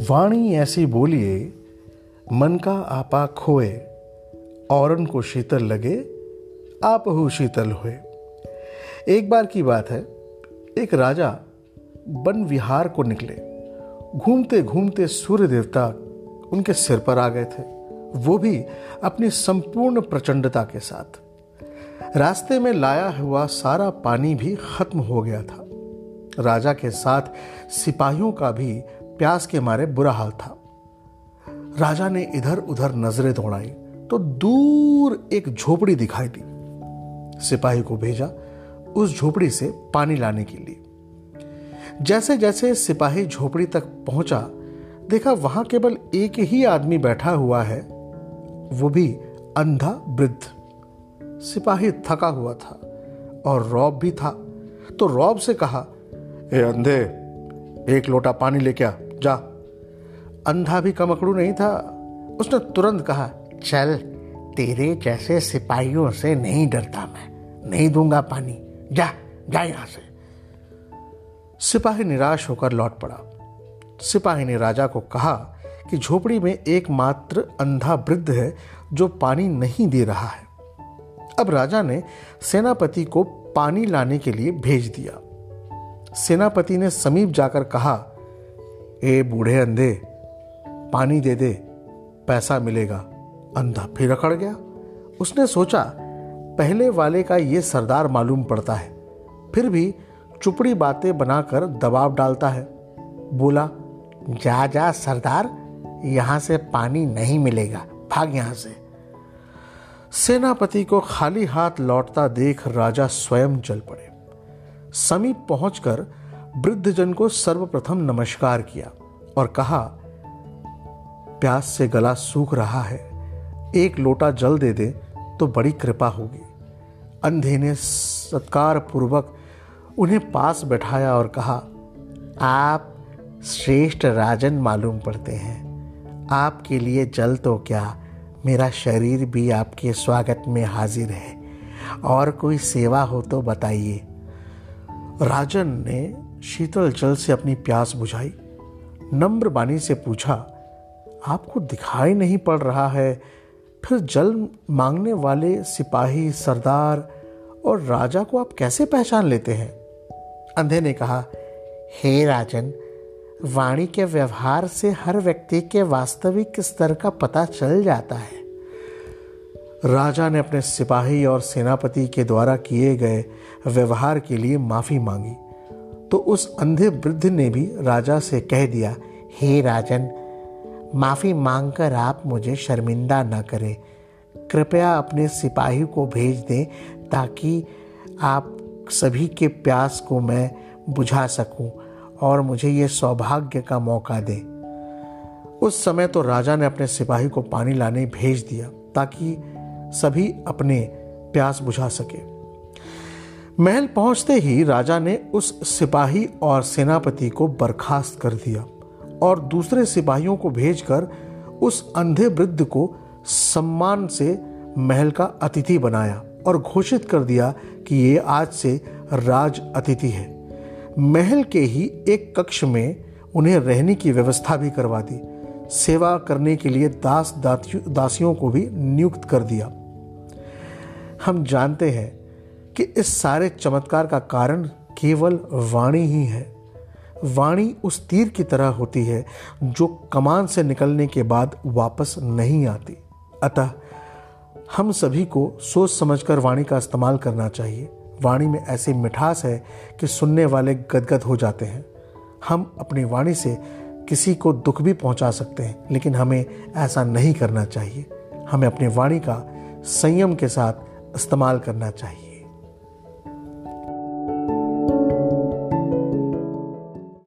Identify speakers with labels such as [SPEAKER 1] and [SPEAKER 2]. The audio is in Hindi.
[SPEAKER 1] वाणी ऐसी बोलिए, मन का आपा खोए, औरन को शीतल लगे, आप हु शीतल हुए। एक बार की बात है, एक राजा वन विहार को निकले। घूमते घूमते सूर्य देवता उनके सिर पर आ गए थे। वो भी अपनी संपूर्ण प्रचंडता के साथ। रास्ते में लाया हुआ सारा पानी भी खत्म हो गया था। राजा के साथ सिपाहियों का भी प्यास के मारे बुरा हाल था। राजा ने इधर उधर नज़रें दौड़ाई तो दूर एक झोपड़ी दिखाई दी। सिपाही को भेजा, उस झोपड़ी से पानी लाने के लिए। जैसे जैसे सिपाही झोपड़ी तक पहुँचा, देखा वहाँ केवल एक ही आदमी बैठा हुआ है, वो भी अंधा वृद्ध। सिपाही थका हुआ था और रौब भी था तो रौब से कहा ए अंधे, एक लोटा पानी लेके आ। जा। अंधा भी कमकड़ू नहीं था। उसने तुरंत कहा,
[SPEAKER 2] चल, तेरे जैसे सिपाहियों से नहीं डरता मैं। नहीं दूँगा पानी। जा जा यहाँ से।
[SPEAKER 1] सिपाही निराश होकर लौट पड़ा। सिपाही ने राजा को कहा कि झोपड़ी में एकमात्र अंधा वृद्ध है जो पानी नहीं दे रहा है। अब राजा ने सेनापति को पानी लाने के लिए भेज दिया। सेनापति ने समीप जाकर कहा ए बूढ़े अंधे, पानी दे दे, पैसा मिलेगा। अंधा फिर अकड़ गया। उसने सोचा, पहले वाले का ये सरदार मालूम पड़ता है, फिर भी चुपड़ी बातें बनाकर दबाव डालता है। बोला,
[SPEAKER 2] जा जा सरदार, यहाँ से पानी नहीं मिलेगा, भाग यहाँ से।
[SPEAKER 1] सेनापति को खाली हाथ लौटता देख राजा स्वयं चल पड़े। समीप पहुंचकर वृद्धजन को सर्वप्रथम नमस्कार किया और कहा, प्यास से गला सूख रहा है। एक लोटा जल दे दे तो बड़ी कृपा होगी। अंधे ने सत्कार पूर्वक उन्हें पास बैठाया और कहा,
[SPEAKER 2] आप श्रेष्ठ राजन मालूम पड़ते हैं। आपके लिए जल तो क्या, मेरा शरीर भी आपके स्वागत में हाजिर है। और कोई सेवा हो तो बताइए।
[SPEAKER 1] राजन ने शीतल जल से अपनी प्यास बुझाई, नम्र बानी से पूछा, आपको दिखाई नहीं पड़ रहा है। फिर जल मांगने वाले सिपाही, सरदार और राजा को आप कैसे पहचान लेते हैं?
[SPEAKER 2] अंधे ने कहा, हे राजन, वाणी के व्यवहार से हर व्यक्ति के वास्तविक स्तर का पता चल जाता है।
[SPEAKER 1] राजा ने अपने सिपाही और सेनापति के द्वारा किए गए व्यवहार के लिए माफ़ी मांगी। तो उस अंधे वृद्ध ने भी राजा से कह दिया,
[SPEAKER 2] हे राजन, माफ़ी मांगकर आप मुझे शर्मिंदा न करें। कृपया अपने सिपाही को भेज दें ताकि आप सभी के प्यास को मैं बुझा सकूँ और मुझे ये सौभाग्य का मौका दें।
[SPEAKER 1] उस समय तो राजा ने अपने सिपाही को पानी लाने भेज दिया ताकि सभी अपने प्यास बुझा सके। महल पहुँचते ही राजा ने उस सिपाही और सेनापति को बर्खास्त कर दिया और दूसरे सिपाहियों को भेजकर उस अंधे वृद्ध को सम्मान से महल का अतिथि बनाया और घोषित कर दिया कि ये आज से राज अतिथि है। महल के ही एक कक्ष में उन्हें रहने की व्यवस्था भी करवा दी। सेवा करने के लिए दास दासियों को भी नियुक्त कर दिया। हम जानते हैं कि इस सारे चमत्कार का कारण केवल वाणी ही है। वाणी उस तीर की तरह होती है जो कमान से निकलने के बाद वापस नहीं आती। अतः हम सभी को सोच समझकर वाणी का इस्तेमाल करना चाहिए। वाणी में ऐसी मिठास है कि सुनने वाले गदगद हो जाते हैं। हम अपनी वाणी से किसी को दुख भी पहुँचा सकते हैं, लेकिन हमें ऐसा नहीं करना चाहिए। हमें अपनी वाणी का संयम के साथ इस्तेमाल करना चाहिए।